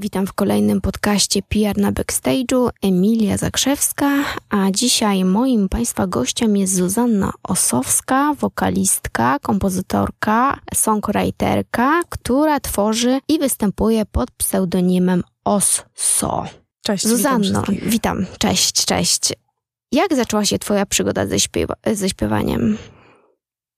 Witam w kolejnym podcaście PR na Backstage'u. Emilia Zakrzewska, a dzisiaj moim Państwa gościem jest Zuzanna Osowska, wokalistka, kompozytorka, songwriterka, która tworzy i występuje pod pseudonimem Osso. Cześć, Zuzanno, witam, witam. Cześć, cześć. Jak zaczęła się Twoja przygoda ze, śpiewa- ze śpiewaniem?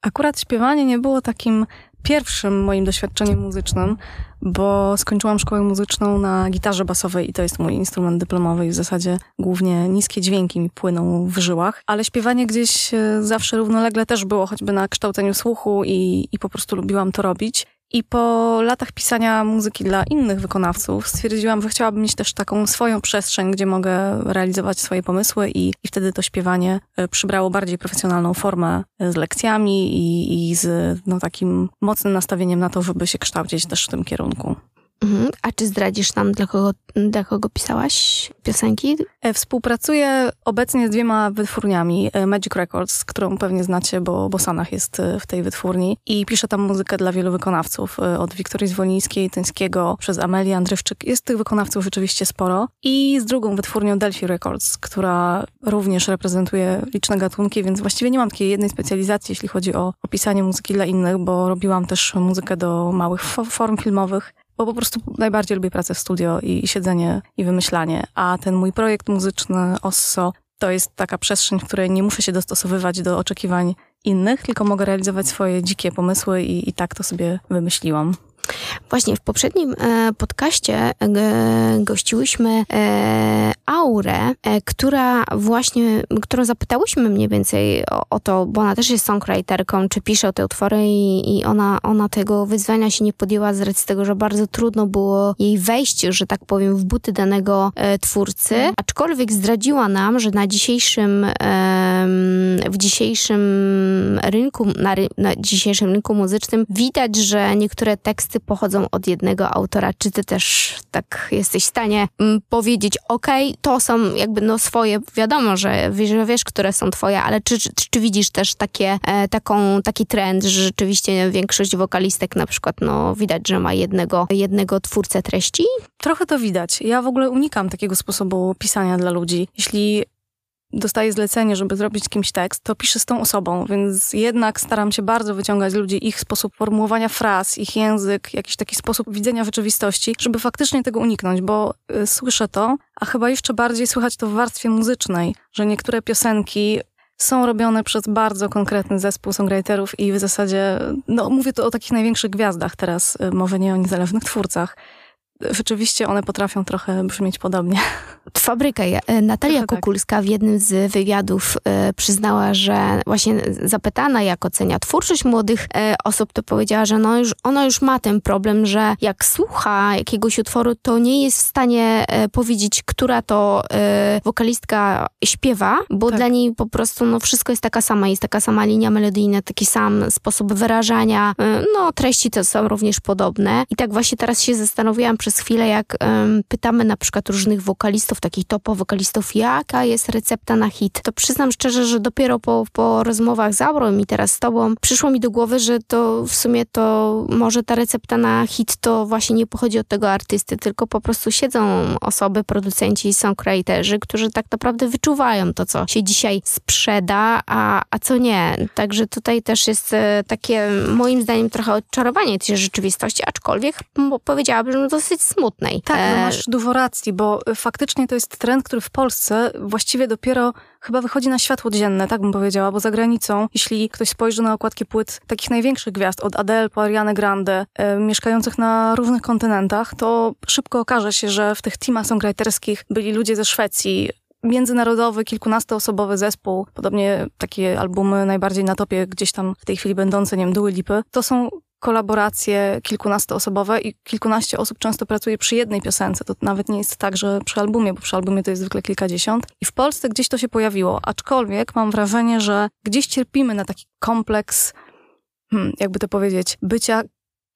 Akurat śpiewanie nie było takim pierwszym moim doświadczeniem muzycznym, bo skończyłam szkołę muzyczną na gitarze basowej i to jest mój instrument dyplomowy i w zasadzie głównie niskie dźwięki mi płyną w żyłach, ale śpiewanie gdzieś e, zawsze równolegle też było, choćby na kształceniu słuchu i, i po prostu lubiłam to robić. I po latach pisania muzyki dla innych wykonawców stwierdziłam, że chciałabym mieć też taką swoją przestrzeń, gdzie mogę realizować swoje pomysły i, i wtedy to śpiewanie e, przybrało bardziej profesjonalną formę e, z lekcjami i, i z no, takim mocnym nastawieniem na to, żeby się kształcić też w tym kierunku. Mhm. A czy zdradzisz nam, dla kogo, dla kogo pisałaś piosenki? E, Współpracuję obecnie z dwiema wytwórniami. e, Magic Records, którą pewnie znacie, bo, bo Sanach jest e, w tej wytwórni. I piszę tam muzykę dla wielu wykonawców. Od Wiktorii Zwolińskiej, Tyńskiego, przez Amelię Andrywczyk. Jest tych wykonawców rzeczywiście sporo. I z drugą wytwórnią Delphi Records, która również reprezentuje liczne gatunki, więc właściwie nie mam takiej jednej specjalizacji, jeśli chodzi o opisanie muzyki dla innych, bo robiłam też muzykę do małych fo- form filmowych bo po prostu najbardziej lubię pracę w studio i, i siedzenie i wymyślanie. A ten mój projekt muzyczny Osso to jest taka przestrzeń, w której nie muszę się dostosowywać do oczekiwań innych, tylko mogę realizować swoje dzikie pomysły i, i tak to sobie wymyśliłam. Właśnie w poprzednim e, podcaście e, gościłyśmy e, Aurę, e, która właśnie, którą zapytałyśmy mniej więcej o, o, to, bo ona też jest songwriterką, czy pisze te utwory i, i ona, ona tego wyzwania się nie podjęła z racji tego, że bardzo trudno było jej wejść, że tak powiem, w buty danego e, twórcy, aczkolwiek zdradziła nam, że na dzisiejszym w dzisiejszym rynku, na, na dzisiejszym rynku muzycznym widać, że niektóre teksty pochodzą od jednego autora. Czy ty też tak jesteś w stanie mm, powiedzieć, okay, to są jakby no swoje, wiadomo, że, że wiesz, które są twoje, ale czy, czy, czy widzisz też takie, e, taką, taki trend, że rzeczywiście większość wokalistek na przykład, no widać, że ma jednego, jednego twórcę treści? Trochę to widać. Ja w ogóle unikam takiego sposobu pisania dla ludzi. Jeśli dostaję zlecenie, żeby zrobić kimś tekst, to piszę z tą osobą, więc jednak staram się bardzo wyciągać ludzi ich sposób formułowania fraz, ich język, jakiś taki sposób widzenia rzeczywistości, żeby faktycznie tego uniknąć, bo y, słyszę to, a chyba jeszcze bardziej słychać to w warstwie muzycznej, że niektóre piosenki są robione przez bardzo konkretny zespół songwriterów i w zasadzie, no mówię tu o takich największych gwiazdach teraz, y, nie o niezależnych twórcach, rzeczywiście one potrafią trochę brzmieć podobnie. Fabryka. Natalia tak. Kukulska w jednym z wywiadów e, przyznała, że właśnie zapytana, jak ocenia twórczość młodych e, osób, to powiedziała, że no już, ona już ma ten problem, że jak słucha jakiegoś utworu, to nie jest w stanie e, powiedzieć, która to e, wokalistka śpiewa, bo tak. dla niej po prostu no, wszystko jest taka sama, jest taka sama linia melodyjna, taki sam sposób wyrażania, e, no treści to są również podobne. I tak właśnie teraz się zastanowiłam przez chwilę, jak pytamy na przykład różnych wokalistów, takich topowych wokalistów, jaka jest recepta na hit, to przyznam szczerze, że dopiero po, po rozmowach z Aurą i teraz z tobą przyszło mi do głowy, że to w sumie to może ta recepta na hit to właśnie nie pochodzi od tego artysty, tylko po prostu siedzą osoby, producenci, songwriterzy, którzy tak naprawdę wyczuwają to, co się dzisiaj sprzeda, a, a co nie. Także tutaj też jest e, takie moim zdaniem trochę odczarowanie tej rzeczywistości, aczkolwiek powiedziałabym, że dosyć smutnej. Tak, no masz dużo racji, bo faktycznie to jest trend, który w Polsce właściwie dopiero chyba wychodzi na światło dzienne, tak bym powiedziała, bo za granicą, jeśli ktoś spojrzy na okładki płyt takich największych gwiazd, od Adele po Ariane Grande, e, mieszkających na różnych kontynentach, to szybko okaże się, że w tych teamach songwriterskich byli ludzie ze Szwecji, międzynarodowy, kilkunastoosobowy zespół, podobnie takie albumy najbardziej na topie gdzieś tam w tej chwili będące, nie wiem, Duły Lipy, to są kolaboracje kilkunastoosobowe i kilkanaście osób często pracuje przy jednej piosence. To nawet nie jest tak, że przy albumie, bo przy albumie to jest zwykle kilkadziesiąt. I w Polsce gdzieś to się pojawiło, aczkolwiek mam wrażenie, że gdzieś cierpimy na taki kompleks, hmm, jakby to powiedzieć, bycia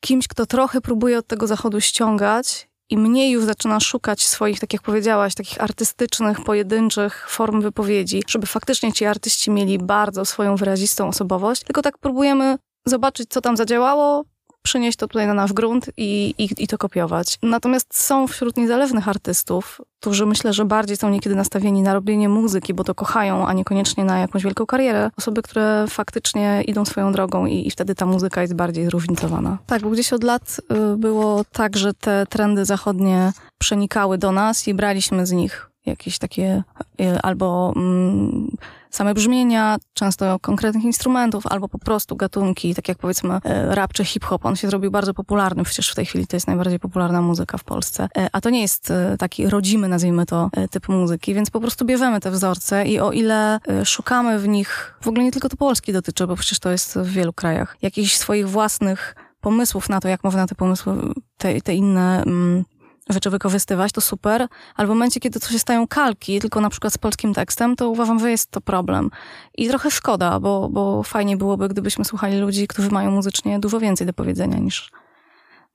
kimś, kto trochę próbuje od tego zachodu ściągać i mniej już zaczyna szukać swoich, tak jak powiedziałaś, takich artystycznych, pojedynczych form wypowiedzi, żeby faktycznie ci artyści mieli bardzo swoją wyrazistą osobowość, tylko tak próbujemy zobaczyć, co tam zadziałało, przynieść to tutaj na nasz grunt i, i, i to kopiować. Natomiast są wśród niezależnych artystów, którzy myślę, że bardziej są niekiedy nastawieni na robienie muzyki, bo to kochają, a niekoniecznie na jakąś wielką karierę. Osoby, które faktycznie idą swoją drogą i, i wtedy ta muzyka jest bardziej zróżnicowana. Tak, bo gdzieś od lat y, było tak, że te trendy zachodnie przenikały do nas i braliśmy z nich jakieś takie y, albo mm, same brzmienia, często konkretnych instrumentów, albo po prostu gatunki, tak jak powiedzmy e, rap czy hip-hop. On się zrobił bardzo popularny, przecież w tej chwili to jest najbardziej popularna muzyka w Polsce. E, a to nie jest e, taki rodzimy, nazwijmy to, typ muzyki, więc po prostu bierzemy te wzorce i o ile szukamy w nich, w ogóle nie tylko to Polski dotyczy, bo przecież to jest w wielu krajach, jakichś swoich własnych pomysłów na to, jak można te pomysły, te, te inne mm, rzeczy wykorzystywać, to super, ale w momencie, kiedy to się stają kalki, tylko na przykład z polskim tekstem, to uważam, że jest to problem. I trochę szkoda, bo, bo fajnie byłoby, gdybyśmy słuchali ludzi, którzy mają muzycznie dużo więcej do powiedzenia niż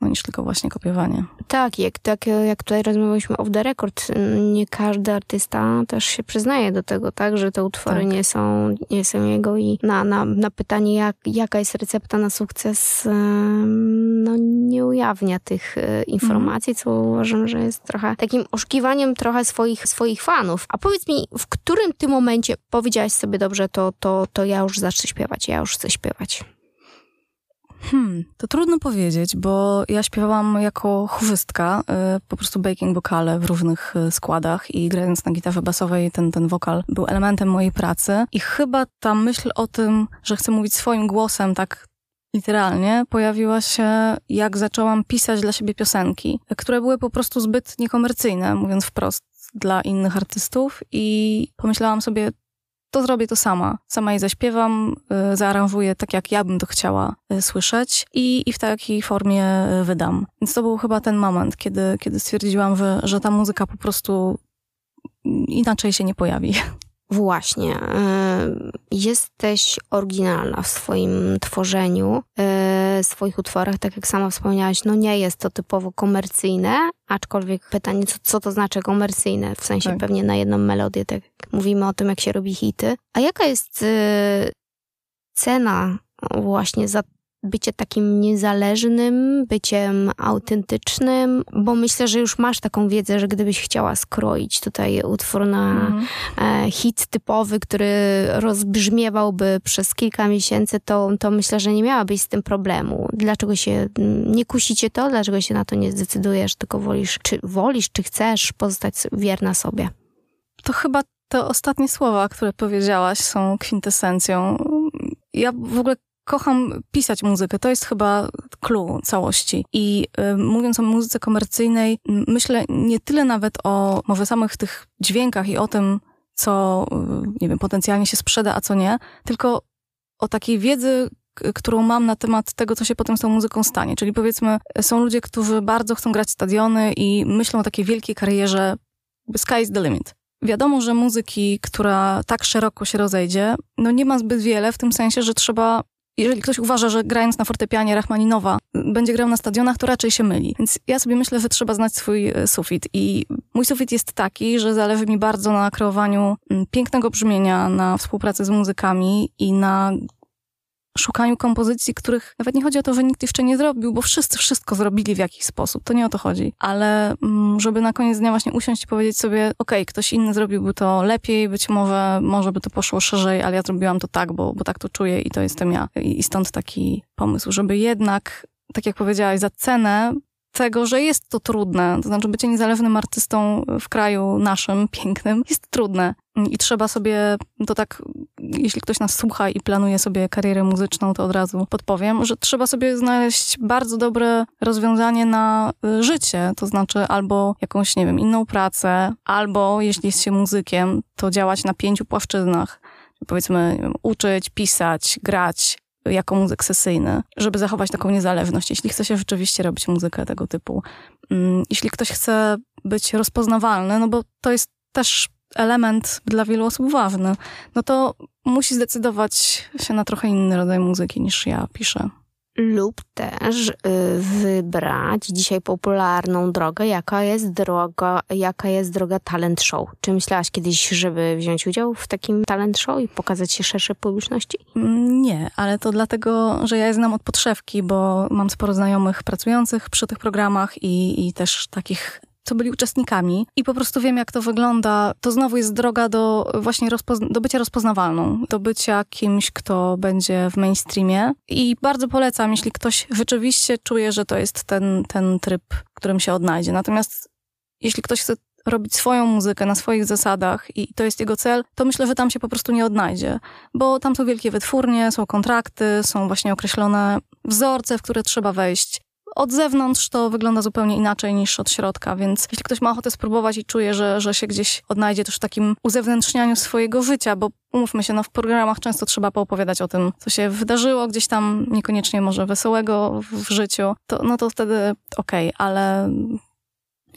no, niż tylko właśnie kopiowanie. Tak, jak, tak, jak tutaj rozmawialiśmy off the record, nie każdy artysta też się przyznaje do tego, tak, że te utwory tak. nie, są, nie są jego i na, na, na pytanie, jak, jaka jest recepta na sukces, no nie ujawnia tych e, informacji, co uważam, że jest trochę takim oszukiwaniem trochę swoich, swoich fanów. A powiedz mi, w którym ty momencie powiedziałaś sobie, dobrze, to, to, to ja już zacznę śpiewać, ja już chcę śpiewać? Hmm, to trudno powiedzieć, bo ja śpiewałam jako chórzystka, y, po prostu baking wokale w różnych y, składach i grając na gitarze basowej ten, ten wokal był elementem mojej pracy. I chyba ta myśl o tym, że chcę mówić swoim głosem tak literalnie, pojawiła się jak zaczęłam pisać dla siebie piosenki, które były po prostu zbyt niekomercyjne, mówiąc wprost, dla innych artystów. I pomyślałam sobie, to zrobię to sama. Sama je zaśpiewam, y, zaaranżuję tak, jak ja bym to chciała y, słyszeć i, i w takiej formie y, wydam. Więc to był chyba ten moment, kiedy, kiedy stwierdziłam, że, że ta muzyka po prostu inaczej się nie pojawi. Właśnie. Jesteś oryginalna w swoim tworzeniu, swoich utworach, tak jak sama wspomniałaś, no nie jest to typowo komercyjne, aczkolwiek pytanie, co, co to znaczy komercyjne, w sensie tak. pewnie na jedną melodię, tak mówimy o tym, jak się robi hity. A jaka jest cena właśnie za bycie takim niezależnym, byciem autentycznym, bo myślę, że już masz taką wiedzę, że gdybyś chciała skroić tutaj utwór na mhm. E, hit typowy, który rozbrzmiewałby przez kilka miesięcy, to, to myślę, że nie miałabyś z tym problemu. Dlaczego się nie kusicie to? Dlaczego się na to nie zdecydujesz, tylko wolisz, czy wolisz, czy chcesz pozostać wierna sobie? To chyba te ostatnie słowa, które powiedziałaś, są kwintesencją. Ja w ogóle kocham pisać muzykę. To jest chyba clue całości. I y, mówiąc o muzyce komercyjnej, myślę nie tyle nawet o może samych tych dźwiękach i o tym, co, y, nie wiem, potencjalnie się sprzeda, a co nie, tylko o takiej wiedzy, którą mam na temat tego, co się potem z tą muzyką stanie. Czyli powiedzmy, są ludzie, którzy bardzo chcą grać stadiony i myślą o takiej wielkiej karierze, sky is the limit. Wiadomo, że muzyki, która tak szeroko się rozejdzie, no nie ma zbyt wiele, w tym sensie, że trzeba jeżeli ktoś uważa, że grając na fortepianie Rachmaninowa będzie grał na stadionach, to raczej się myli. Więc ja sobie myślę, że trzeba znać swój e, sufit. I mój sufit jest taki, że zależy mi bardzo na kreowaniu mm, pięknego brzmienia, na współpracy z muzykami i na szukaniu kompozycji, których nawet nie chodzi o to, że nikt jeszcze nie zrobił, bo wszyscy wszystko zrobili w jakiś sposób. To nie o to chodzi. Ale mm, żeby na koniec dnia właśnie usiąść i powiedzieć sobie, okej, okay, ktoś inny zrobiłby to lepiej, być może, może by to poszło szerzej, ale ja zrobiłam to tak, bo, bo tak to czuję i to jestem ja. I stąd taki pomysł, żeby jednak tak jak powiedziałaś, za cenę tego, że jest to trudne. To znaczy, bycie niezależnym artystą w kraju naszym, pięknym, jest trudne. I trzeba sobie, to tak, jeśli ktoś nas słucha i planuje sobie karierę muzyczną, to od razu podpowiem, że trzeba sobie znaleźć bardzo dobre rozwiązanie na y, życie. To znaczy, albo jakąś, nie wiem, inną pracę, albo jeśli jest się muzykiem, to działać na pięciu płaszczyznach. Powiedzmy, wiem, uczyć, pisać, grać, jako muzyk sesyjny, żeby zachować taką niezależność, jeśli chce się rzeczywiście robić muzykę tego typu. Mm, jeśli ktoś chce być rozpoznawalny, no bo to jest też element dla wielu osób ważny, no to musi zdecydować się na trochę inny rodzaj muzyki niż ja piszę. lub też y, wybrać dzisiaj popularną drogę, jaka jest droga, jaka jest droga talent show. Czy myślałaś kiedyś, żeby wziąć udział w takim talent show i pokazać się szerszej publiczności? Mm, nie, ale to dlatego, że ja je znam od podszewki, bo mam sporo znajomych pracujących przy tych programach i, i też takich co byli uczestnikami i po prostu wiem, jak to wygląda. To znowu jest droga do właśnie rozpozna- do bycia rozpoznawalną, do bycia kimś, kto będzie w mainstreamie. I bardzo polecam, jeśli ktoś rzeczywiście czuje, że to jest ten, ten tryb, w którym się odnajdzie. Natomiast jeśli ktoś chce robić swoją muzykę na swoich zasadach i to jest jego cel, to myślę, że tam się po prostu nie odnajdzie, bo tam są wielkie wytwórnie, są kontrakty, są właśnie określone wzorce, w które trzeba wejść od zewnątrz to wygląda zupełnie inaczej niż od środka, więc jeśli ktoś ma ochotę spróbować i czuje, że, że się gdzieś odnajdzie też w takim uzewnętrznianiu swojego życia, bo umówmy się, no w programach często trzeba poopowiadać o tym, co się wydarzyło gdzieś tam, niekoniecznie może wesołego w życiu, to, no to wtedy okej, okay, ale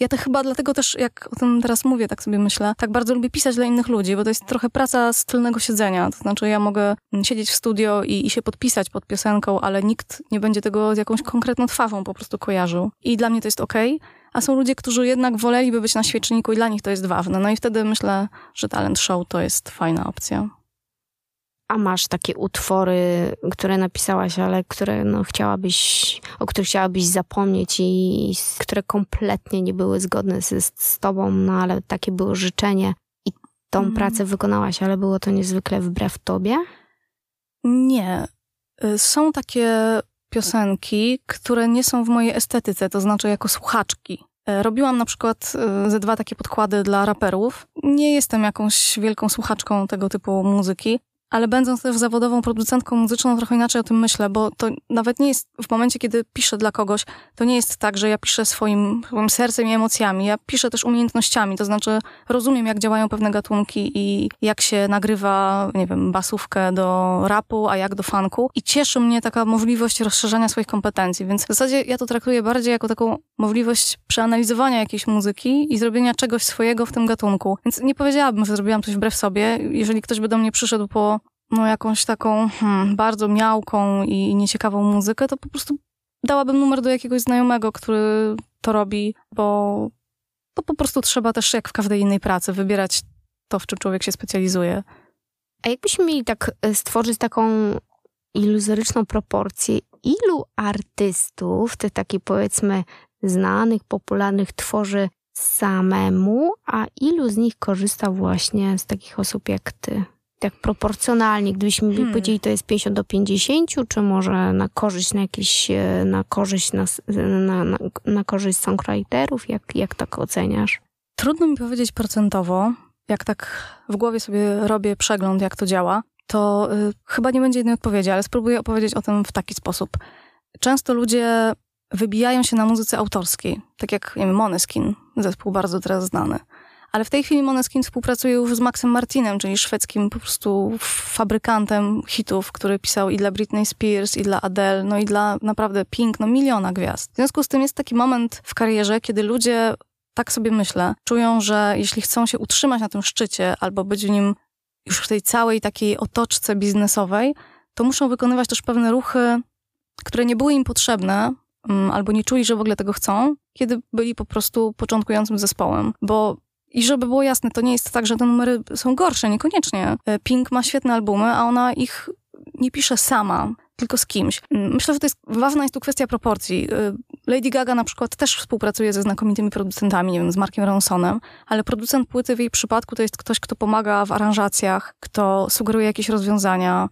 ja to chyba dlatego też, jak o tym teraz mówię, tak sobie myślę, tak bardzo lubię pisać dla innych ludzi, bo to jest trochę praca z tylnego siedzenia. To znaczy, ja mogę siedzieć w studio i, i się podpisać pod piosenką, ale nikt nie będzie tego z jakąś konkretną twarzą po prostu kojarzył. I dla mnie to jest okej. Okay a są ludzie, którzy jednak woleliby być na świeczniku i dla nich to jest ważne. No i wtedy myślę, że talent show to jest fajna opcja. A masz takie utwory, które napisałaś, ale które no, chciałabyś, o których chciałabyś zapomnieć i które kompletnie nie były zgodne z, z tobą, no ale takie było życzenie i tą mm. pracę wykonałaś, ale było to niezwykle wbrew tobie? Nie. Y, są takie piosenki, które nie są w mojej estetyce, to znaczy jako słuchaczki. Y, robiłam na przykład y, ze dwa takie podkłady dla raperów. Nie jestem jakąś wielką słuchaczką tego typu muzyki, ale będąc też zawodową producentką muzyczną, trochę inaczej o tym myślę, bo to nawet nie jest w momencie, kiedy piszę dla kogoś, to nie jest tak, że ja piszę swoim, swoim sercem i emocjami. Ja piszę też umiejętnościami, to znaczy rozumiem, jak działają pewne gatunki i jak się nagrywa, nie wiem, basówkę do rapu, a jak do funku. I cieszy mnie taka możliwość rozszerzania swoich kompetencji, więc w zasadzie ja to traktuję bardziej jako taką możliwość przeanalizowania jakiejś muzyki i zrobienia czegoś swojego w tym gatunku. Więc nie powiedziałabym, że zrobiłam coś wbrew sobie. Jeżeli ktoś by do mnie przyszedł po no, jakąś taką hmm, bardzo miałką i nieciekawą muzykę, to po prostu dałabym numer do jakiegoś znajomego, który to robi, bo to po prostu trzeba też, jak w każdej innej pracy, wybierać to, w czym człowiek się specjalizuje. A jakbyśmy mieli tak e, stworzyć taką iluzoryczną proporcję, ilu artystów, tych takich powiedzmy znanych, popularnych, tworzy samemu, a ilu z nich korzysta właśnie z takich osób jak ty? Tak proporcjonalnie, gdybyśmy hmm. powiedzieli, to jest 50 do 50, czy może na korzyść na jakieś, e, na korzyść, na, na, na, na korzyść songwriterów? Jak, jak tak oceniasz? Trudno mi powiedzieć procentowo. Jak tak w głowie sobie robię przegląd, jak to działa, to y, chyba nie będzie jednej odpowiedzi, ale spróbuję opowiedzieć o tym w taki sposób. Często ludzie wybijają się na muzyce autorskiej, tak jak nie wiem, Moneskin, zespół bardzo teraz znany. Ale w tej chwili Moneskin współpracuje już z Maxem Martinem, czyli szwedzkim po prostu fabrykantem hitów, który pisał i dla Britney Spears, i dla Adele, no i dla naprawdę Pink, no miliona gwiazd. W związku z tym jest taki moment w karierze, kiedy ludzie, tak sobie myślę, czują, że jeśli chcą się utrzymać na tym szczycie albo być w nim już w tej całej takiej otoczce biznesowej, to muszą wykonywać też pewne ruchy, które nie były im potrzebne, mm, albo nie czuli, że w ogóle tego chcą, kiedy byli po prostu początkującym zespołem. Bo i żeby było jasne, to nie jest tak, że te numery są gorsze, niekoniecznie. E, Pink ma świetne albumy, a ona ich nie pisze sama, tylko z kimś. Mm, myślę, że to jest ważna jest tu kwestia proporcji. E, Lady Gaga na przykład też współpracuje ze znakomitymi producentami, nie wiem, z Markiem Ronsonem, ale producent płyty w jej przypadku to jest ktoś, kto pomaga w aranżacjach, kto sugeruje jakieś rozwiązania,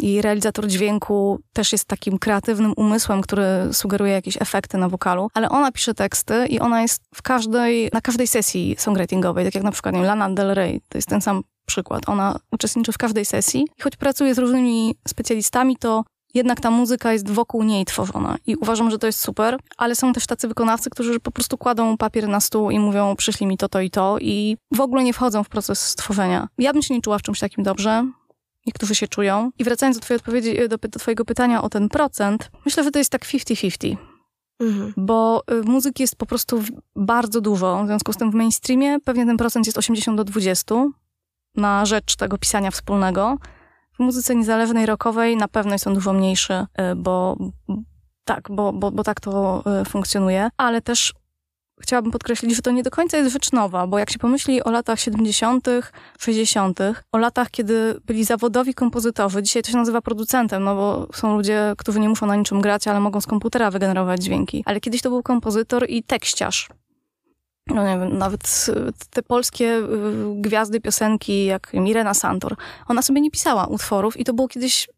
I realizator dźwięku też jest takim kreatywnym umysłem, który sugeruje jakieś efekty na wokalu, ale ona pisze teksty i ona jest w każdej, na każdej sesji songwritingowej, tak jak na przykład nie Lana Del Rey, to jest ten sam przykład. Ona uczestniczy w każdej sesji i choć pracuje z różnymi specjalistami, to jednak ta muzyka jest wokół niej tworzona i uważam, że to jest super, ale są też tacy wykonawcy, którzy po prostu kładą papier na stół i mówią przyszli mi to, to i to i w ogóle nie wchodzą w proces stworzenia. Ja bym się nie czuła w czymś takim dobrze niektórzy się czują. I wracając do twojej odpowiedzi, do, do twojego pytania o ten procent, myślę, że to jest tak 50-50. Mhm. Bo y, muzyki jest po prostu bardzo dużo, w związku z tym w mainstreamie pewnie ten procent jest 80 do 20 na rzecz tego pisania wspólnego. W muzyce niezależnej, rockowej na pewno jest on dużo mniejszy, bo tak, bo, bo, bo tak to funkcjonuje, ale też chciałabym podkreślić, że to nie do końca jest rzecz nowa, bo jak się pomyśli o latach 70., 60., o latach, kiedy byli zawodowi kompozytorzy, dzisiaj to się nazywa producentem, no bo są ludzie, którzy nie muszą na niczym grać, ale mogą z komputera wygenerować dźwięki. Ale kiedyś to był kompozytor i tekściarz. No nie wiem, nawet te polskie y, gwiazdy piosenki, jak Mirena Santor, ona sobie nie pisała utworów i to było kiedyś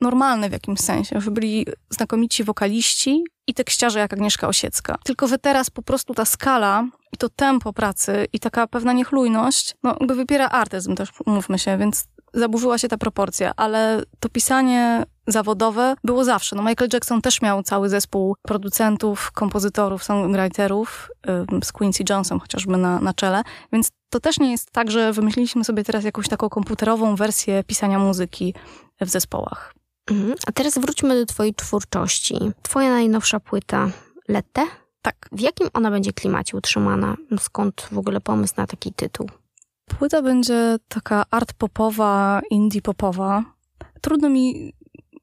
normalne w jakimś sensie, że byli znakomici wokaliści i tekściarze jak Agnieszka Osiecka. Tylko, że teraz po prostu ta skala i to tempo pracy i taka pewna niechlujność, no jakby wypiera artyzm też, umówmy się, więc zaburzyła się ta proporcja, ale to pisanie zawodowe było zawsze. No Michael Jackson też miał cały zespół producentów, kompozytorów, songwriterów z Quincy Johnson chociażby na, na czele, więc to też nie jest tak, że wymyśliliśmy sobie teraz jakąś taką komputerową wersję pisania muzyki w zespołach. Mhm. A teraz wróćmy do twojej twórczości. Twoja najnowsza płyta, Lette? Tak. W jakim ona będzie klimacie utrzymana? Skąd w ogóle pomysł na taki tytuł? Płyta będzie taka art popowa, indie popowa. Trudno mi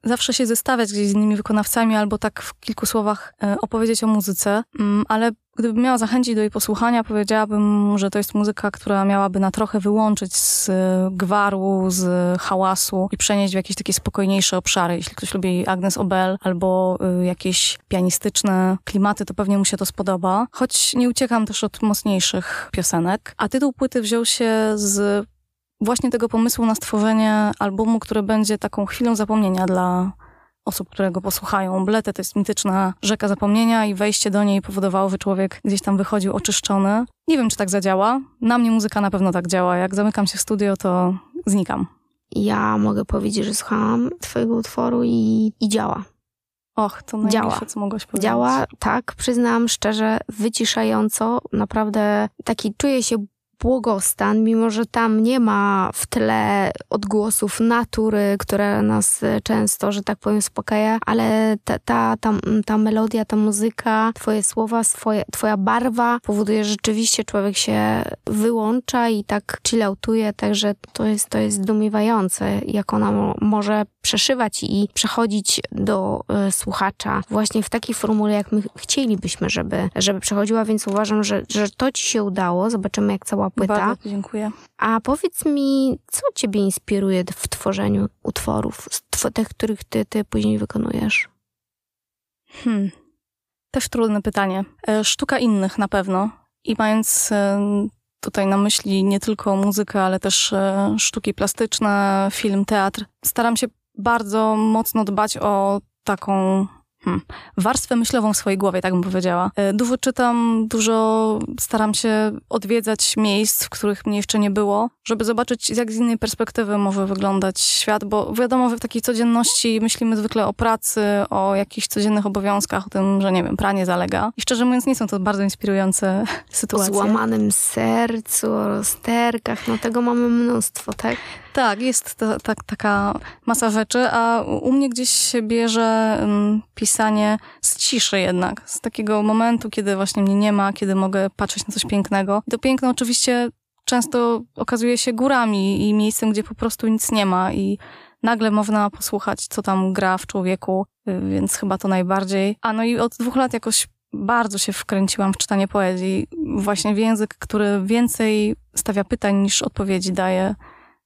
zawsze się zestawiać gdzieś z innymi wykonawcami albo tak w kilku słowach e, opowiedzieć o muzyce, mm, ale gdybym miała zachęcić do jej posłuchania, powiedziałabym, że to jest muzyka, która miałaby na trochę wyłączyć z e, gwaru, z hałasu i przenieść w jakieś takie spokojniejsze obszary. Jeśli ktoś lubi Agnes Obel albo e, jakieś pianistyczne klimaty, to pewnie mu się to spodoba. Choć nie uciekam też od mocniejszych piosenek. A tytuł płyty wziął się z właśnie tego pomysłu na stworzenie albumu, który będzie taką chwilą zapomnienia dla osób, które go posłuchają. Blete to jest mityczna rzeka zapomnienia i wejście do niej powodowało, że człowiek gdzieś tam wychodził oczyszczony. Nie wiem, czy tak zadziała. Na mnie muzyka na pewno tak działa. Jak zamykam się w studio, to znikam. Ja mogę powiedzieć, że słuchałam twojego utworu i, i działa. Och, to najlepsze, co mogłaś powiedzieć. Działa, tak, przyznam szczerze, wyciszająco. Naprawdę taki czuję się błogostan, mimo że tam nie ma w tle odgłosów natury, które nas często, że tak powiem, uspokaja, ale ta, ta, ta, ta melodia, ta muzyka, twoje słowa, swoje, twoja barwa powoduje, że rzeczywiście człowiek się wyłącza i tak chilloutuje, także to jest, to jest zdumiewające, jak ona może przeszywać i przechodzić do y, słuchacza właśnie w takiej formule, jak my chcielibyśmy, żeby, żeby przechodziła, więc uważam, że, że to ci się udało. Zobaczymy, jak cała płyta. Bardzo dziękuję. A powiedz mi, co ciebie inspiruje w tworzeniu utworów, tych, których ty, ty później wykonujesz? Hmm. Też trudne pytanie. E, sztuka innych na pewno. I mając e, tutaj na myśli nie tylko muzykę, ale też e, sztuki plastyczne, film, teatr, staram się bardzo mocno dbać o taką hmm, warstwę myślową w swojej głowie, tak bym powiedziała. E, dużo czytam, dużo staram się odwiedzać miejsc, w których mnie jeszcze nie było, żeby zobaczyć, jak z innej perspektywy może wyglądać świat, bo wiadomo, w takiej codzienności myślimy zwykle o pracy, o jakichś codziennych obowiązkach, o tym, że nie wiem, pranie zalega. I szczerze mówiąc, nie są to bardzo inspirujące sytuacje. O złamanym sercu, o rozterkach, no tego mamy mnóstwo, tak? Tak, jest tak, taka masa rzeczy, a u mnie gdzieś się bierze um, pisanie z ciszy jednak, z takiego momentu, kiedy właśnie mnie nie ma, kiedy mogę patrzeć na coś pięknego. To piękno oczywiście często okazuje się górami i miejscem, gdzie po prostu nic nie ma i nagle można posłuchać, co tam gra w człowieku, y, więc chyba to najbardziej. A no i od dwóch lat jakoś bardzo się wkręciłam w czytanie poezji, właśnie w język, który więcej stawia pytań niż odpowiedzi daje,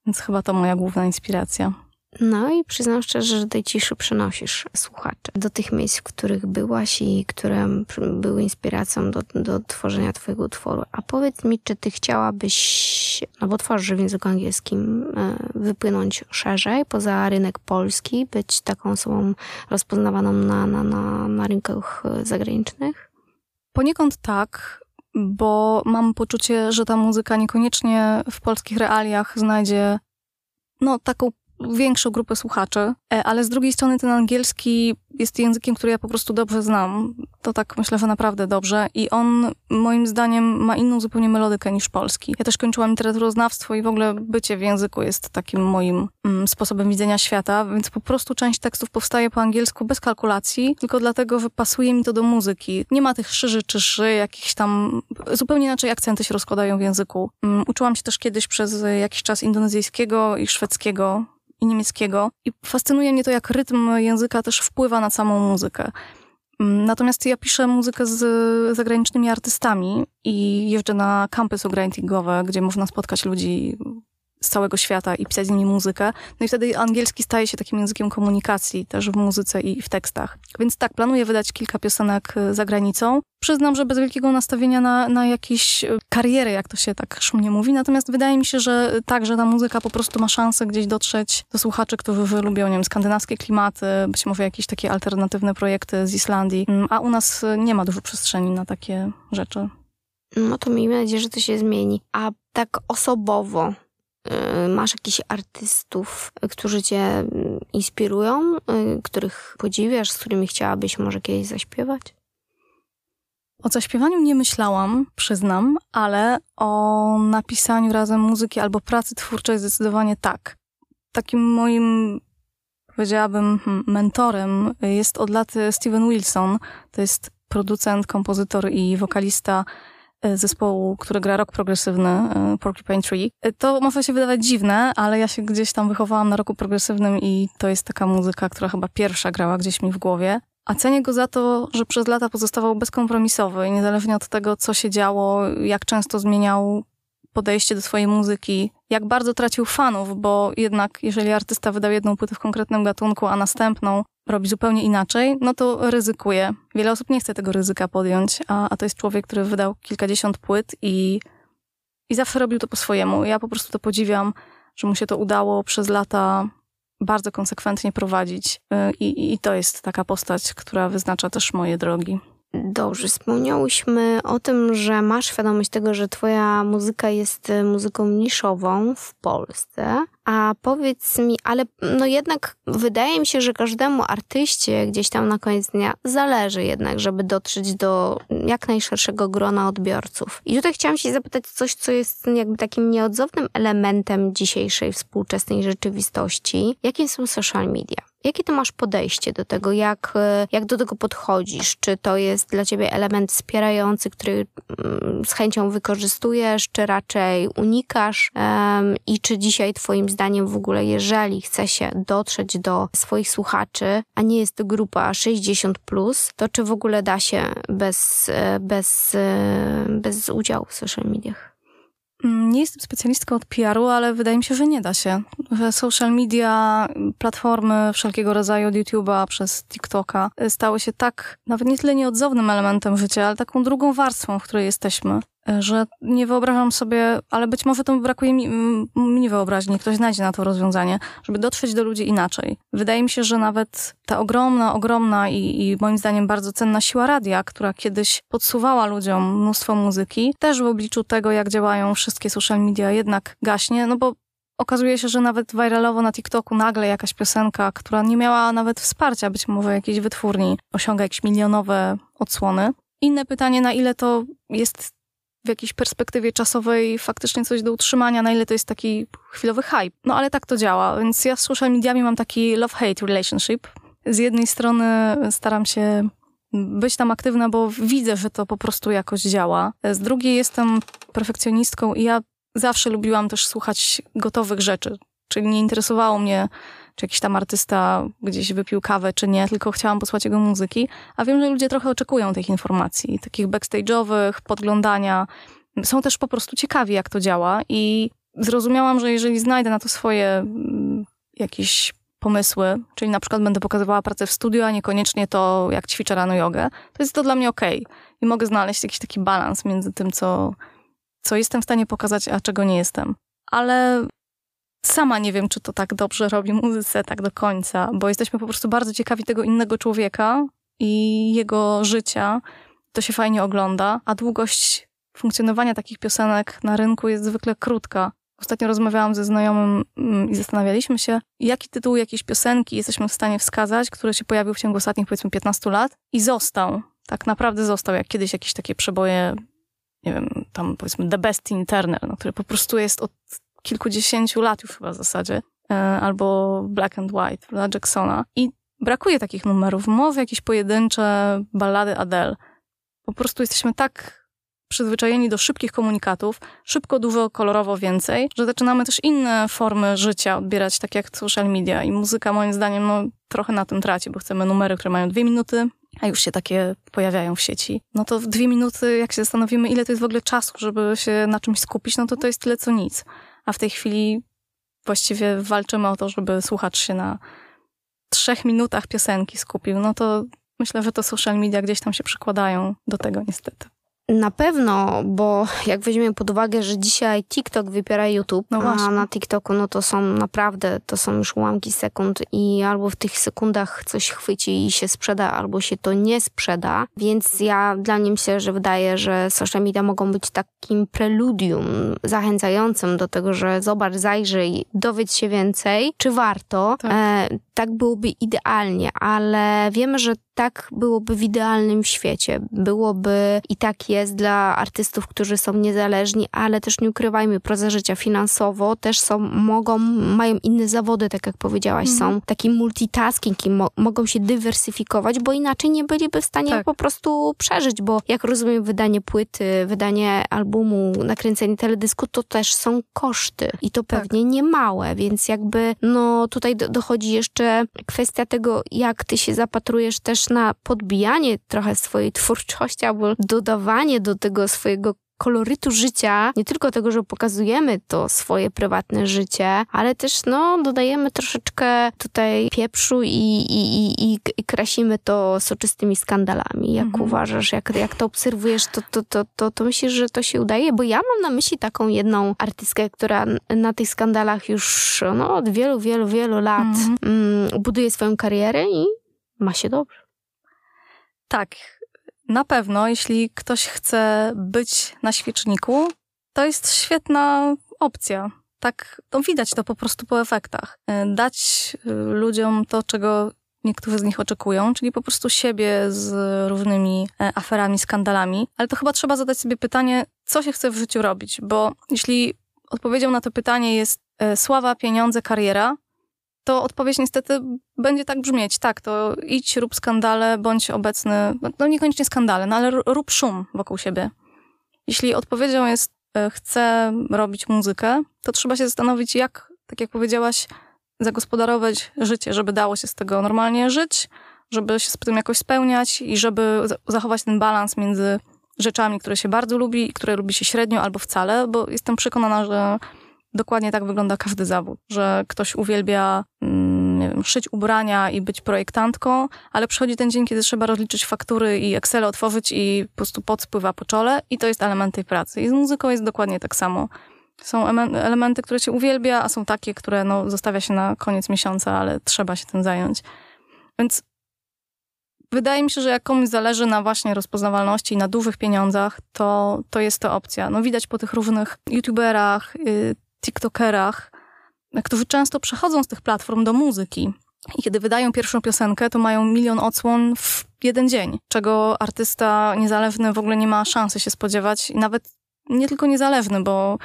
więc chyba to moja główna inspiracja. No i przyznam szczerze, że tej ciszy przynosisz słuchacze do tych miejsc, w których byłaś i które były inspiracją do, do tworzenia twojego utworu. A powiedz mi, czy ty chciałabyś, no bo tworzysz w języku angielskim, e, wypłynąć szerzej poza rynek polski, być taką osobą rozpoznawaną na, na, na, na rynkach zagranicznych? Poniekąd tak, bo mam poczucie, że ta muzyka niekoniecznie w polskich realiach znajdzie no, taką większą grupę słuchaczy, e, ale z drugiej strony ten angielski jest językiem, który ja po prostu dobrze znam. To tak myślę, że naprawdę dobrze i on moim zdaniem ma inną zupełnie melodykę niż polski. Ja też kończyłam literaturoznawstwo i w ogóle bycie w języku jest takim moim mm, sposobem widzenia świata, więc po prostu część tekstów powstaje po angielsku bez kalkulacji, tylko dlatego, że pasuje mi to do muzyki. Nie ma tych szyży czy szy, jakichś tam zupełnie inaczej akcenty się rozkładają w języku. Um, uczyłam się też kiedyś przez jakiś czas indonezyjskiego i szwedzkiego i niemieckiego. I fascynuje mnie to, jak rytm języka też wpływa na samą muzykę. Mm, natomiast ja piszę muzykę z zagranicznymi artystami i jeżdżę na kampy songwritingowe, gdzie można spotkać ludzi z całego świata i pisać z nimi muzykę. No i wtedy angielski staje się takim językiem komunikacji też w muzyce i w tekstach. Więc tak, planuję wydać kilka piosenek e, za granicą. Przyznam, że bez wielkiego nastawienia na, na jakieś e, karierę, jak to się tak szumnie mówi. Natomiast wydaje mi się, że tak, że ta muzyka po prostu ma szansę gdzieś dotrzeć do słuchaczy, którzy lubią, nie wiem, skandynawskie klimaty, być może jakieś takie alternatywne projekty z Islandii. Mm, a u nas e, nie ma dużo przestrzeni na takie rzeczy. No to miejmy nadzieję, że to się zmieni. A tak osobowo, masz jakichś artystów, którzy cię mm, inspirują, y, których podziwiasz, z którymi chciałabyś może kiedyś zaśpiewać? O zaśpiewaniu nie myślałam, przyznam, ale o napisaniu razem muzyki albo pracy twórczej zdecydowanie tak. Takim moim, powiedziałabym, hmm, mentorem jest od lat Steven Wilson. To jest producent, kompozytor i wokalista E, zespołu, który gra rock progresywny, e, Porcupine Tree. E, to może się wydawać dziwne, ale ja się gdzieś tam wychowałam na roku progresywnym i to jest taka muzyka, która chyba pierwsza grała gdzieś mi w głowie. A cenię go za to, że przez lata pozostawał bezkompromisowy i niezależnie od tego, co się działo, jak często zmieniał podejście do swojej muzyki, jak bardzo tracił fanów, bo jednak jeżeli artysta wydał jedną płytę w konkretnym gatunku, a następną robi zupełnie inaczej, no to ryzykuje. Wiele osób nie chce tego ryzyka podjąć, a, a to jest człowiek, który wydał kilkadziesiąt płyt i, i zawsze robił to po swojemu. Ja po prostu to podziwiam, że mu się to udało przez lata bardzo konsekwentnie prowadzić y, i, i to jest taka postać, która wyznacza też moje drogi. Dobrze, wspomniałyśmy o tym, że masz świadomość tego, że twoja muzyka jest e, muzyką niszową w Polsce, a powiedz mi, ale no jednak wydaje mi się, że każdemu artyście gdzieś tam na koniec dnia zależy jednak, żeby dotrzeć do jak najszerszego grona odbiorców. I tutaj chciałam się zapytać coś, co jest jakby takim nieodzownym elementem dzisiejszej współczesnej rzeczywistości. Jakie są social media? Jakie ty masz podejście do tego? Jak, e, jak do tego podchodzisz? Czy to jest dla ciebie element wspierający, który mm, z chęcią wykorzystujesz, czy raczej unikasz? I czy dzisiaj twoim zdaniem w ogóle, jeżeli chce się dotrzeć do swoich słuchaczy, a nie jest to grupa 60+, plus, to czy w ogóle da się bez, e, bez, e, bez udziału w social mediach? Mm, nie jestem specjalistką od PR-u, ale wydaje mi się, że nie da się. Że social media, platformy wszelkiego rodzaju od YouTube'a przez TikToka stały się tak, nawet nie tyle nieodzownym elementem życia, ale taką drugą warstwą, w której jesteśmy że nie wyobrażam sobie, ale być może to brakuje mi, mi wyobraźni, ktoś znajdzie na to rozwiązanie, żeby dotrzeć do ludzi inaczej. Wydaje mi się, że nawet ta ogromna, ogromna i, i moim zdaniem bardzo cenna siła radia, która kiedyś podsuwała ludziom mnóstwo muzyki, też w obliczu tego, jak działają wszystkie social media, jednak gaśnie, no bo okazuje się, że nawet viralowo na TikToku nagle jakaś piosenka, która nie miała nawet wsparcia, być może jakiejś wytwórni, osiąga jakieś milionowe odsłony. Inne pytanie, na ile to jest w jakiejś perspektywie czasowej faktycznie coś do utrzymania, na ile to jest taki chwilowy hype. No ale tak to działa, więc ja z social mediami mam taki love-hate relationship. Z jednej strony staram się być tam aktywna, bo widzę, że to po prostu jakoś działa. Z drugiej jestem perfekcjonistką i ja zawsze lubiłam też słuchać gotowych rzeczy. Czyli nie interesowało mnie, czy jakiś tam artysta gdzieś wypił kawę, czy nie, tylko chciałam posłać jego muzyki. A wiem, że ludzie trochę oczekują tych informacji, takich backstage'owych, podglądania. Są też po prostu ciekawi, jak to działa i zrozumiałam, że jeżeli znajdę na to swoje mm, jakieś pomysły, czyli na przykład będę pokazywała pracę w studio, a niekoniecznie to, jak ćwiczę rano jogę, to jest to dla mnie okej. Okay. I mogę znaleźć jakiś taki balans między tym, co, co jestem w stanie pokazać, a czego nie jestem. Ale sama nie wiem, czy to tak dobrze robi muzyce tak do końca, bo jesteśmy po prostu bardzo ciekawi tego innego człowieka i jego życia. To się fajnie ogląda, a długość funkcjonowania takich piosenek na rynku jest zwykle krótka. Ostatnio rozmawiałam ze znajomym mm, i zastanawialiśmy się, jaki tytuł jakiejś piosenki jesteśmy w stanie wskazać, który się pojawił w ciągu ostatnich powiedzmy 15 lat i został. Tak naprawdę został, jak kiedyś jakieś takie przeboje, nie wiem, tam powiedzmy The Best Internet, no, który po prostu jest od kilkudziesięciu lat już chyba w zasadzie, e, albo Black and White dla Jacksona. I brakuje takich numerów. Może jakieś pojedyncze ballady Adele. Po prostu jesteśmy tak przyzwyczajeni do szybkich komunikatów, szybko, dużo, kolorowo więcej, że zaczynamy też inne formy życia odbierać, tak jak social media i muzyka moim zdaniem no, trochę na tym traci, bo chcemy numery, które mają dwie minuty, a już się takie pojawiają w sieci. No to w dwie minuty, jak się zastanowimy, ile to jest w ogóle czasu, żeby się na czymś skupić, no to to jest tyle co nic. A w tej chwili właściwie walczymy o to, żeby słuchacz się na trzech minutach piosenki skupił. No to myślę, że to social media gdzieś tam się przykładają do tego niestety. Na pewno, bo jak weźmiemy pod uwagę, że dzisiaj TikTok wypiera YouTube, no a na TikToku no to są naprawdę, to są już ułamki sekund i albo w tych sekundach coś chwyci i się sprzeda, albo się to nie sprzeda. Więc ja dla mnie myślę, że wydaje, że social media mogą być takim preludium zachęcającym do tego, że zobacz, zajrzyj, dowiedz się więcej, czy warto. Tak. E, tak byłoby idealnie, ale wiemy, że tak byłoby w idealnym świecie. Byłoby i tak jest dla artystów, którzy są niezależni, ale też nie ukrywajmy, proza życia finansowo też są, mogą, mają inne zawody, tak jak powiedziałaś, mm. są taki multitasking i mo mogą się dywersyfikować, bo inaczej nie byliby w stanie tak. po prostu przeżyć, bo jak rozumiem, wydanie płyty, wydanie albumu, nakręcenie teledysku, to też są koszty i to tak. pewnie tak. nie małe, więc jakby no tutaj do dochodzi jeszcze kwestia tego, jak ty się zapatrujesz też na podbijanie trochę swojej twórczości albo dodawanie do tego swojego kolorytu życia, nie tylko tego, że pokazujemy to swoje prywatne życie, ale też no, dodajemy troszeczkę tutaj pieprzu i, i, i, i krasimy to soczystymi skandalami. Jak mhm. uważasz, jak, jak to obserwujesz, to, to, to, to, to myślisz, że to się udaje? Bo ja mam na myśli taką jedną artystkę, która na tych skandalach już no, od wielu, wielu, wielu lat mhm. mm, buduje swoją karierę i ma się dobrze. Tak, na pewno, jeśli ktoś chce być na świeczniku, to jest świetna opcja. Tak, to widać to po prostu po efektach. E, dać e, ludziom to, czego niektórzy z nich oczekują, czyli po prostu siebie z różnymi e, aferami, skandalami. Ale to chyba trzeba zadać sobie pytanie, co się chce w życiu robić, bo jeśli odpowiedzią na to pytanie jest sława, pieniądze, kariera, to odpowiedź niestety będzie tak brzmieć. Tak, to idź, rób skandale, bądź obecny, no niekoniecznie skandale, no ale rób szum wokół siebie. Jeśli odpowiedzią jest e, chcę robić muzykę, to trzeba się zastanowić, jak, tak jak powiedziałaś, zagospodarować życie, żeby dało się z tego normalnie żyć, żeby się z tym jakoś spełniać i żeby zachować ten balans między rzeczami, które się bardzo lubi i które lubi się średnio albo wcale, bo jestem przekonana, że dokładnie tak wygląda każdy zawód, że ktoś uwielbia mm, nie wiem, szyć ubrania i być projektantką, ale przychodzi ten dzień, kiedy trzeba rozliczyć faktury i Excel otworzyć i po prostu pot spływa po czole i to jest element tej pracy. I z muzyką jest dokładnie tak samo. Są elementy, które się uwielbia, a są takie, które no, zostawia się na koniec miesiąca, ale trzeba się tym zająć. Więc wydaje mi się, że jak komuś zależy na właśnie rozpoznawalności i na dużych pieniądzach, to, to jest to opcja. No widać po tych różnych youtuberach, yy, TikTokerach, którzy często przechodzą z tych platform do muzyki. I kiedy wydają pierwszą piosenkę, to mają milion odsłon w jeden dzień, czego artysta niezależny w ogóle nie ma szansy się spodziewać. I nawet nie tylko niezależny, bo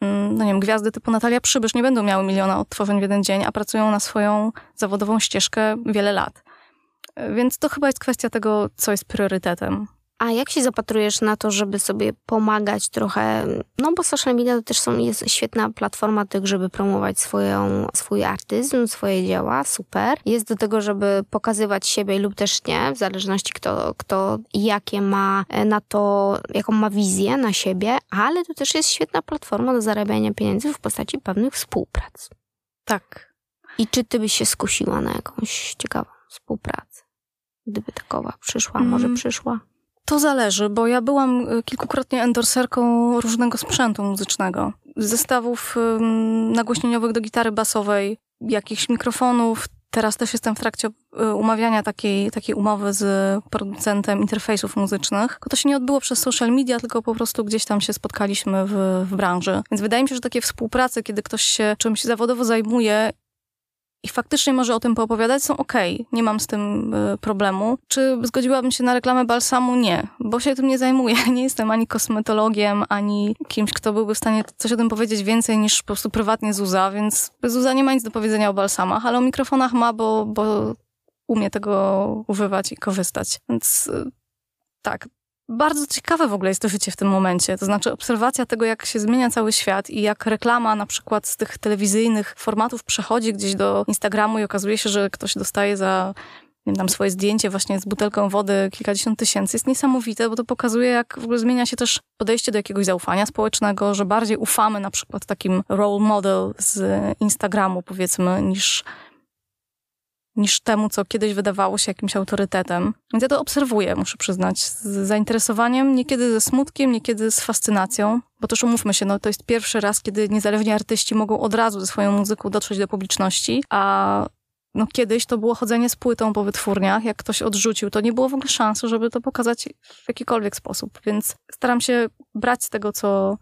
mm, no nie wiem, gwiazdy typu Natalia Przybysz nie będą miały miliona odtworzeń w jeden dzień, a pracują na swoją zawodową ścieżkę wiele lat. Więc to chyba jest kwestia tego, co jest priorytetem. A jak się zapatrujesz na to, żeby sobie pomagać trochę, no bo social media to też są, jest świetna platforma tych, żeby promować swoją, swój artyzm, swoje dzieła, super. Jest do tego, żeby pokazywać siebie lub też nie, w zależności kto, kto jakie ma e, na to, jaką ma wizję na siebie, ale to też jest świetna platforma do zarabiania pieniędzy w postaci pewnych współprac. Tak. I czy ty byś się skusiła na jakąś ciekawą współpracę? Gdyby takowa przyszła, mm. może przyszła? To zależy, bo ja byłam y, kilkukrotnie endorserką różnego sprzętu muzycznego. Zestawów nagłośnieniowych do gitary basowej, jakichś mikrofonów. Teraz też jestem w trakcie y, umawiania takiej, takiej umowy z producentem interfejsów muzycznych. To się nie odbyło przez social media, tylko po prostu gdzieś tam się spotkaliśmy w, w branży. Więc wydaje mi się, że takie współprace, kiedy ktoś się czymś zawodowo zajmuje i faktycznie może o tym poopowiadać, są okay. nie mam z tym y, problemu. Czy zgodziłabym się na reklamę balsamu? Nie, bo się tym nie zajmuję. Nie jestem ani kosmetologiem, ani kimś, kto byłby w stanie coś o tym powiedzieć więcej niż po prostu prywatnie Zuza, więc Zuza nie ma nic do powiedzenia o balsamach, ale o mikrofonach ma, bo, bo umie tego używać i korzystać. Więc y, tak, bardzo ciekawe w ogóle jest to życie w tym momencie. To znaczy obserwacja tego, jak się zmienia cały świat i jak reklama na przykład z tych telewizyjnych formatów przechodzi gdzieś do Instagramu i okazuje się, że ktoś dostaje za nie wiem, tam swoje zdjęcie właśnie z butelką wody kilkadziesiąt tysięcy jest niesamowite, bo to pokazuje, jak w ogóle zmienia się też podejście do jakiegoś zaufania społecznego, że bardziej ufamy na przykład takim role model z Instagramu, powiedzmy, niż niż temu, co kiedyś wydawało się jakimś autorytetem. Więc ja to obserwuję, muszę przyznać, z zainteresowaniem, niekiedy ze smutkiem, niekiedy z fascynacją, bo też umówmy się, no to jest pierwszy raz, kiedy niezależni artyści mogą od razu ze swoją muzyką dotrzeć do publiczności, a no kiedyś to było chodzenie z płytą po wytwórniach, jak ktoś odrzucił, to nie było w ogóle szansy, żeby to pokazać w jakikolwiek sposób, więc staram się brać z tego, co,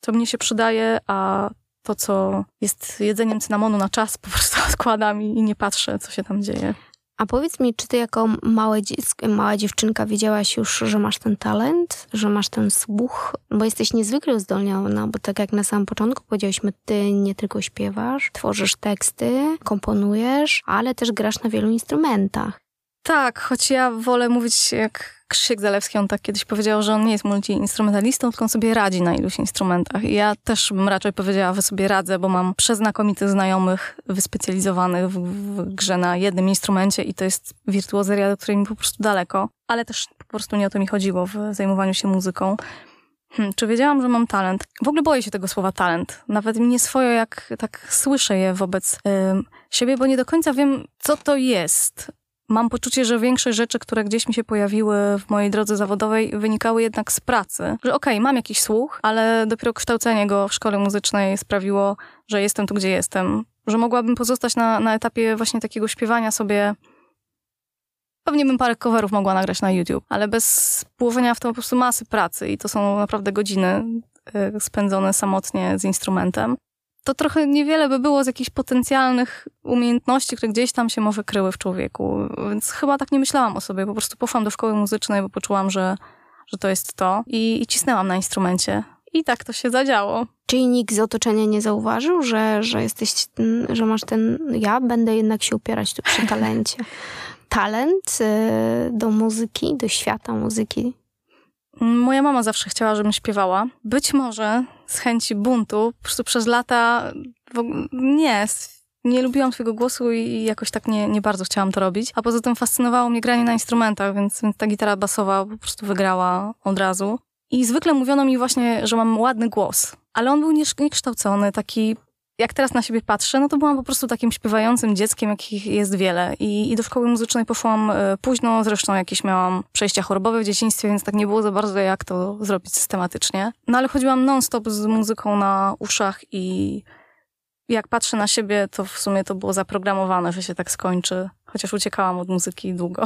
co mnie się przydaje, a to, co jest jedzeniem cynamonu na czas, po prostu odkładam i, i nie patrzę, co się tam dzieje. A powiedz mi, czy ty jako małe dziecko, mała dziewczynka wiedziałaś już, że masz ten talent, że masz ten słuch, bo jesteś niezwykle uzdolniona, bo tak jak na samym początku powiedziałyśmy, ty nie tylko śpiewasz, tworzysz teksty, komponujesz, ale też grasz na wielu instrumentach. Tak, choć ja wolę mówić jak Krzysiek Zalewski, on tak kiedyś powiedział, że on nie jest multiinstrumentalistą, tylko on sobie radzi na iluś instrumentach. I ja też bym raczej powiedziała, że sobie radzę, bo mam przeznakomitych znajomych wyspecjalizowanych w, w grze na jednym instrumencie i to jest wirtuozeria, do której mi po prostu daleko. Ale też po prostu nie o to mi chodziło w zajmowaniu się muzyką. Hmm, czy wiedziałam, że mam talent? W ogóle boję się tego słowa talent. Nawet mi nie swoje, jak tak słyszę je wobec siebie, bo nie do końca wiem, co to jest mam poczucie, że większość rzeczy, które gdzieś mi się pojawiły w mojej drodze zawodowej, wynikały jednak z pracy. Że okej, okay, mam jakiś słuch, ale dopiero kształcenie go w szkole muzycznej sprawiło, że jestem tu, gdzie jestem. Że mogłabym pozostać na, na etapie właśnie takiego śpiewania sobie Pewnie bym parę coverów mogła nagrać na YouTube, ale bez położenia w to po prostu masy pracy i to są naprawdę godziny y, spędzone samotnie z instrumentem to trochę niewiele by było z jakichś potencjalnych umiejętności, które gdzieś tam się może kryły w człowieku. Więc chyba tak nie myślałam o sobie. Po prostu poszłam do szkoły muzycznej, bo poczułam, że, że to jest to. I, i cisnęłam na instrumencie. I tak to się zadziało. Czyli nikt z otoczenia nie zauważył, że, że jesteś, że masz ten, ja będę jednak się upierać tu przy talencie. Talent y, do muzyki, do świata muzyki Moja mama zawsze chciała, żebym śpiewała. Być może z chęci buntu, po prostu przez lata nie, nie lubiłam swojego głosu i jakoś tak nie, nie bardzo chciałam to robić. A poza tym fascynowało mnie granie na instrumentach, więc, więc ta gitara basowa po prostu wygrała od razu. I zwykle mówiono mi właśnie, że mam ładny głos, ale on był niekształcony, taki jak teraz na siebie patrzę, no to byłam po prostu takim śpiewającym dzieckiem, jakich jest wiele. I, I, do szkoły muzycznej poszłam e, późno, zresztą jakieś miałam przejścia chorobowe w dzieciństwie, więc tak nie było za bardzo jak to zrobić systematycznie. No ale chodziłam non-stop z muzyką na uszach i jak patrzę na siebie, to w sumie to było zaprogramowane, że się tak skończy. Chociaż uciekałam od muzyki długo.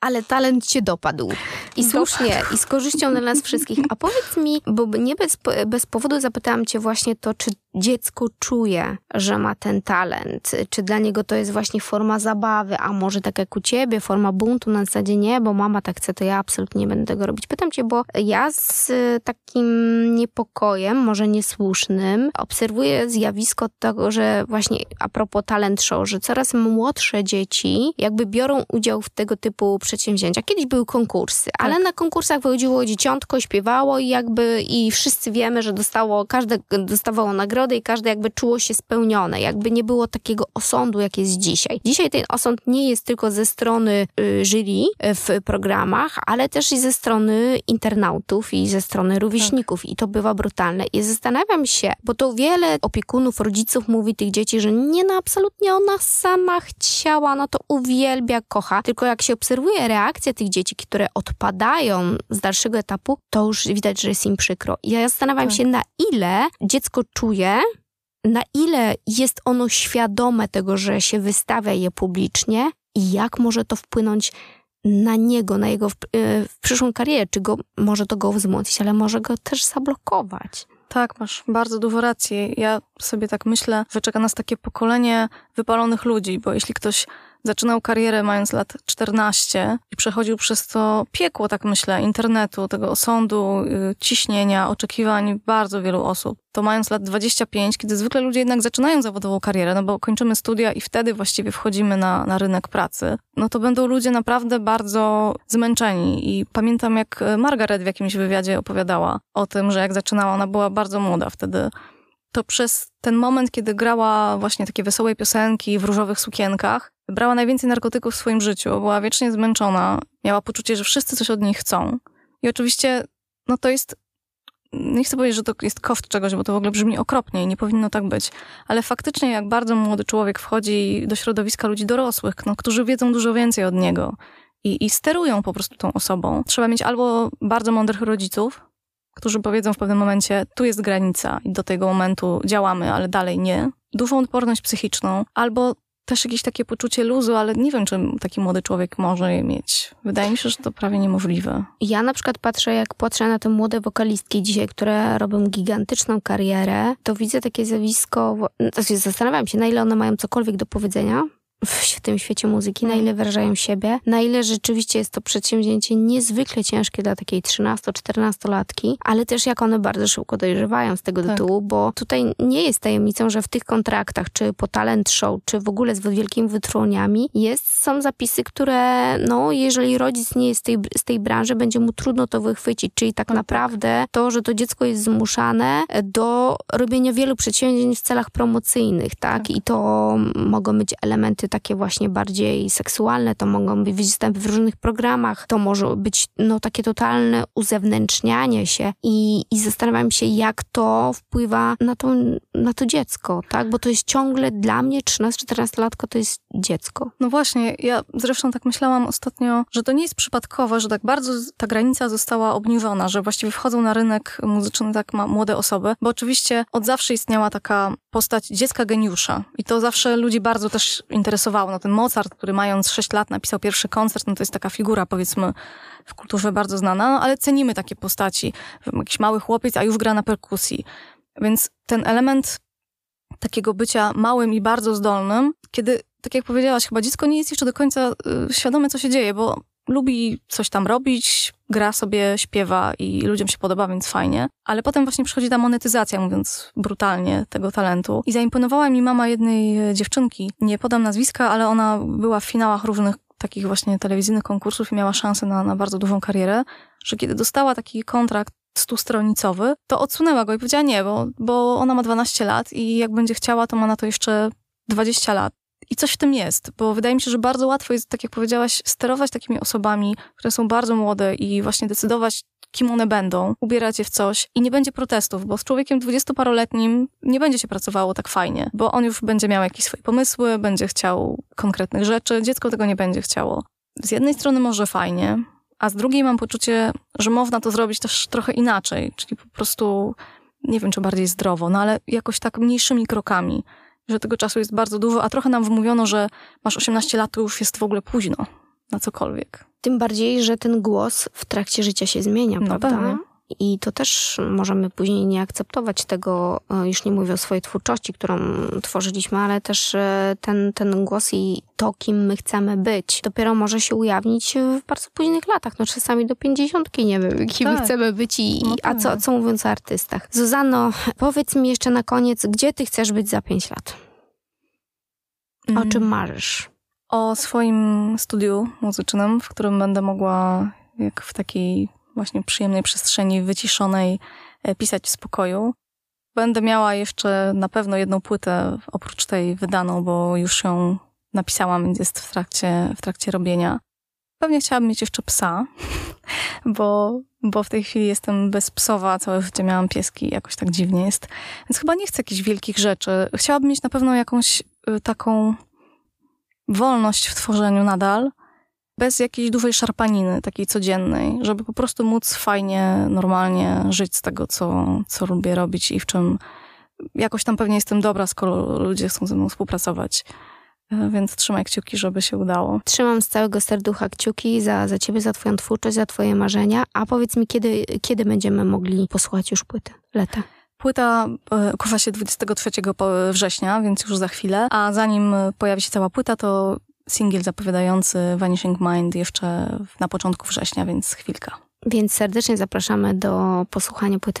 ale talent cię dopadł. I słusznie, i z korzyścią dla nas wszystkich. A powiedz mi, bo nie bez, bez powodu zapytałam cię właśnie to, czy dziecko czuje, że ma ten talent, czy dla niego to jest właśnie forma zabawy, a może tak jak u ciebie, forma buntu na zasadzie nie, bo mama tak chce, to ja absolutnie nie będę tego robić. Pytam cię, bo ja z takim niepokojem, może niesłusznym, obserwuję zjawisko tego, że właśnie a propos talent show, że coraz młodsze dzieci jakby biorą udział w tego typu przedsięwzięcia. Kiedyś były konkursy, ale tak. na konkursach wychodziło dzieciątko, śpiewało i jakby i wszyscy wiemy, że dostało, każde dostawało i każde jakby czuło się spełnione. Jakby nie było takiego osądu, jak jest dzisiaj. Dzisiaj ten osąd nie jest tylko ze strony y, jury y, w programach, ale też i ze strony internautów i ze strony rówieśników tak. i to bywa brutalne. I zastanawiam się, bo to wiele opiekunów, rodziców mówi tych dzieci, że nie, no absolutnie ona sama chciała, no to uwielbia, kocha. Tylko jak się obserwuje reakcję tych dzieci, które odpadają z dalszego etapu, to już widać, że jest im przykro. I ja zastanawiam tak. się, na ile dziecko czuje, na ile jest ono świadome tego, że się wystawia je publicznie i jak może to wpłynąć na niego, na jego w, y, w przyszłą karierę, czy go, może to go wzmocnić, ale może go też zablokować. Tak, masz bardzo dużo racji. Ja sobie tak myślę, że czeka nas takie pokolenie wypalonych ludzi, bo jeśli ktoś zaczynał karierę mając lat 14 i przechodził przez to piekło, tak myślę, internetu, tego osądu, y, ciśnienia, oczekiwań bardzo wielu osób. To mając lat 25, kiedy zwykle ludzie jednak zaczynają zawodową karierę, no bo kończymy studia i wtedy właściwie wchodzimy na, na rynek pracy, no to będą ludzie naprawdę bardzo zmęczeni. I pamiętam, jak Margaret w jakimś wywiadzie opowiadała o tym, że jak zaczynała, ona była bardzo młoda wtedy to przez ten moment, kiedy grała właśnie takie wesołe piosenki w różowych sukienkach, brała najwięcej narkotyków w swoim życiu, była wiecznie zmęczona, miała poczucie, że wszyscy coś od niej chcą. I oczywiście, no to jest, nie chcę powiedzieć, że to jest koszt czegoś, bo to w ogóle brzmi okropnie i nie powinno tak być, ale faktycznie jak bardzo młody człowiek wchodzi do środowiska ludzi dorosłych, no, którzy wiedzą dużo więcej od niego i, i sterują po prostu tą osobą, trzeba mieć albo bardzo mądrych rodziców, którzy powiedzą w pewnym momencie, tu jest granica i do tego momentu działamy, ale dalej nie. Dużą odporność psychiczną, albo też jakieś takie poczucie luzu, ale nie wiem, czy taki młody człowiek może je mieć. Wydaje mi się, że to prawie niemożliwe. Ja na przykład patrzę, jak patrzę na te młode wokalistki dzisiaj, które robią gigantyczną karierę, to widzę takie zjawisko, zastanawiam się, na ile one mają cokolwiek do powiedzenia, w tym świecie muzyki, na ile wyrażają siebie, na ile rzeczywiście jest to przedsięwzięcie niezwykle ciężkie dla takiej 13-14-latki, ale też jak one bardzo szybko dojrzewają z tego tak. tytułu, bo tutaj nie jest tajemnicą, że w tych kontraktach, czy po talent show, czy w ogóle z wielkimi wytroniami, jest, są zapisy, które, no, jeżeli rodzic nie jest z tej, z tej branży, będzie mu trudno to wychwycić, czyli tak, tak naprawdę to, że to dziecko jest zmuszane do robienia wielu przedsięwzięć w celach promocyjnych, tak? tak. I to mogą być elementy takie właśnie bardziej seksualne, to mogą być występy w różnych programach, to może być no takie totalne uzewnętrznianie się i, i zastanawiam się, jak to wpływa na to, na to dziecko, tak? Bo to jest ciągle dla mnie 13-14 latko to jest dziecko. No właśnie, ja zresztą tak myślałam ostatnio, że to nie jest przypadkowe, że tak bardzo ta granica została obniżona, że właściwie wchodzą na rynek muzyczny tak młode osoby, bo oczywiście od zawsze istniała taka postać dziecka geniusza i to zawsze ludzi bardzo też interesowało. No ten Mozart, który mając 6 lat napisał pierwszy koncert, no to jest taka figura powiedzmy w kulturze bardzo znana, no ale cenimy takie postaci. Jakiś mały chłopiec, a już gra na perkusji. Więc ten element takiego bycia małym i bardzo zdolnym, kiedy, tak jak powiedziałaś, chyba dziecko nie jest jeszcze do końca y, świadome, co się dzieje, bo lubi coś tam robić, gra sobie, śpiewa i ludziom się podoba, więc fajnie. Ale potem właśnie przychodzi ta monetyzacja, mówiąc brutalnie, tego talentu. I zaimponowała mi mama jednej e, dziewczynki. Nie podam nazwiska, ale ona była w finałach różnych takich właśnie telewizyjnych konkursów i miała szansę na, na bardzo dużą karierę, że kiedy dostała taki kontrakt stustronicowy, to odsunęła go i powiedziała nie, bo, bo ona ma 12 lat i jak będzie chciała, to ma na to jeszcze 20 lat. I coś w tym jest, bo wydaje mi się, że bardzo łatwo jest, tak jak powiedziałaś, sterować takimi osobami, które są bardzo młode i właśnie decydować, kim one będą, ubierać je w coś i nie będzie protestów, bo z człowiekiem dwudziestoparoletnim nie będzie się pracowało tak fajnie, bo on już będzie miał jakieś swoje pomysły, będzie chciał konkretnych rzeczy, dziecko tego nie będzie chciało. Z jednej strony może fajnie, a z drugiej mam poczucie, że można to zrobić też trochę inaczej, czyli po prostu, nie wiem czy bardziej zdrowo, no ale jakoś tak mniejszymi krokami że tego czasu jest bardzo dużo, a trochę nam wmówiono, że masz 18 lat, to już jest w ogóle późno na cokolwiek. Tym bardziej, że ten głos w trakcie życia się zmienia, no prawda? Pewnie. I to też możemy później nie akceptować tego, e, już nie mówię o swojej twórczości, którą tworzyliśmy, ale też e, ten, ten głos i to, kim my chcemy być, dopiero może się ujawnić w bardzo późnych latach. No czasami do pięćdziesiątki nie wiem, kim tak. chcemy być i, no a co, tak. co mówiąc o artystach. Zuzanno, powiedz mi jeszcze na koniec, gdzie ty chcesz być za pięć lat? O mm. czym marzysz? O swoim studiu muzycznym, w którym będę mogła, jak w takiej właśnie przyjemnej przestrzeni, wyciszonej, e, pisać w spokoju. Będę miała jeszcze na pewno jedną płytę oprócz tej wydaną, bo już ją napisałam, więc jest w trakcie, w trakcie robienia. Pewnie chciałabym mieć jeszcze psa, bo, bo w tej chwili jestem bezpsowa, całe życie miałam pieski, jakoś tak dziwnie jest. Więc chyba nie chcę jakichś wielkich rzeczy. Chciałabym mieć na pewno jakąś y, taką wolność w tworzeniu nadal, bez jakiejś dużej szarpaniny, takiej codziennej, żeby po prostu móc fajnie, normalnie żyć z tego, co, co lubię robić i w czym jakoś tam pewnie jestem dobra, skoro ludzie chcą ze mną współpracować. E, więc trzymaj kciuki, żeby się udało. Trzymam z całego serducha kciuki za, za ciebie, za twoją twórczość, za twoje marzenia. A powiedz mi, kiedy, kiedy będziemy mogli posłuchać już płyty? Leta. Płyta e, kuwa się 23 września, więc już za chwilę. A zanim pojawi się cała płyta, to singiel zapowiadający Vanishing Mind jeszcze na początku września, więc chwilka. Więc serdecznie zapraszamy do posłuchania płyty